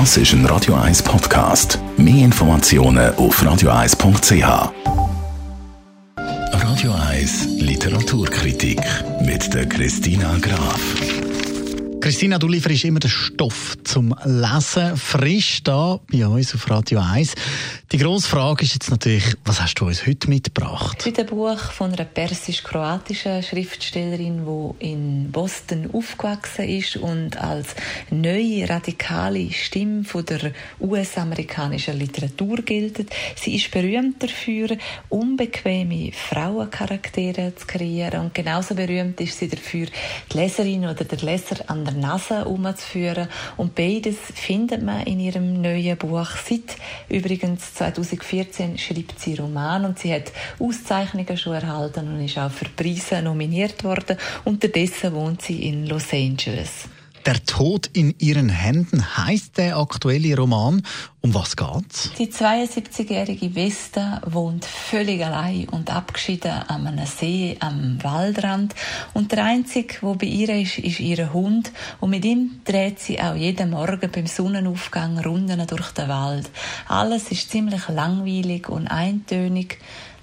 Das ist ein Radio 1 Podcast. Mehr Informationen auf radio1.ch. Radio 1 Literaturkritik mit der Christina Graf. Christina, du lieferst immer den Stoff zum Lesen frisch da bei uns auf Radio 1. Die grosse Frage ist jetzt natürlich, was hast du uns heute mitgebracht? Heute ein Buch von einer persisch-kroatischen Schriftstellerin, die in Boston aufgewachsen ist und als neue radikale Stimme der US-amerikanischen Literatur gilt. Sie ist berühmt dafür, unbequeme Frauencharaktere zu kreieren und genauso berühmt ist sie dafür, die Leserin oder der Leser an der Nase herumzuführen. Und beides findet man in ihrem neuen Buch. Seit übrigens 2014 schreibt sie Roman und sie hat Auszeichnungen schon erhalten und ist auch für Preise nominiert worden. Unterdessen wohnt sie in Los Angeles. Der Tod in ihren Händen heißt der aktuelle Roman. Um was geht's? Die 72-jährige Vesta wohnt völlig allein und abgeschieden an einem See am Waldrand. Und der einzige, wo bei ihr ist, ist ihr Hund. Und mit ihm dreht sie auch jeden Morgen beim Sonnenaufgang Runden durch den Wald. Alles ist ziemlich langweilig und eintönig.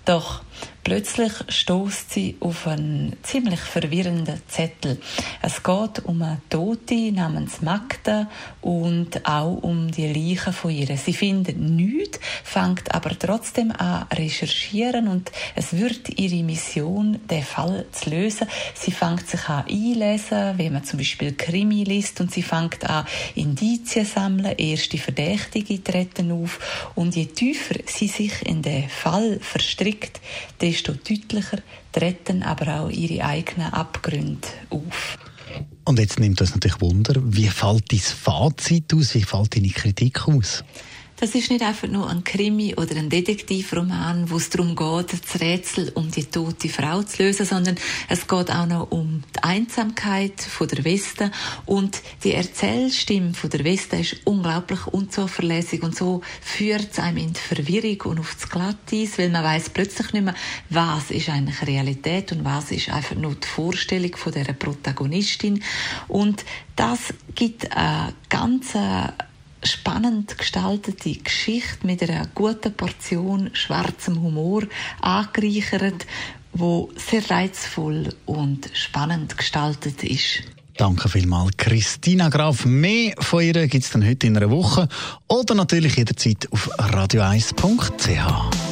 Doch plötzlich stoßt sie auf einen ziemlich verwirrenden Zettel. Es geht um eine Tote namens Magda und auch um die Leichen von ihr. Sie findet nichts, fängt aber trotzdem an recherchieren und es wird ihre Mission, den Fall zu lösen. Sie fängt sich an einlesen, wie man zum Beispiel Krimi liest und sie fängt an Indizien sammeln, erste Verdächtige treten auf und je tiefer sie sich in den Fall verstrickt, desto deutlicher treten aber auch ihre eigenen Abgründe auf. Und jetzt nimmt das natürlich Wunder, wie fällt dein Fazit aus, wie fällt deine Kritik aus? Das ist nicht einfach nur ein Krimi oder ein Detektivroman, wo es darum geht, das Rätsel um die tote Frau zu lösen, sondern es geht auch noch um die Einsamkeit von der Weste. Und die Erzählstimme von der Weste ist unglaublich unzuverlässig und so führt es einem in die Verwirrung und auf das Glatteis, weil man weiß plötzlich nicht mehr, was ist eigentlich Realität und was ist einfach nur die Vorstellung von der Protagonistin. Und das gibt eine ganze spannend gestaltete Geschichte mit einer guten Portion schwarzem Humor angereichert, wo sehr reizvoll und spannend gestaltet ist. Danke vielmals, Christina Graf. Mehr von ihr gibt es dann heute in einer Woche oder natürlich jederzeit auf radio1.ch.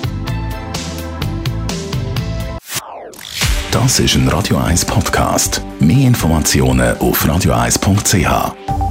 Das ist ein Radio 1 Podcast. Mehr Informationen auf radio1.ch.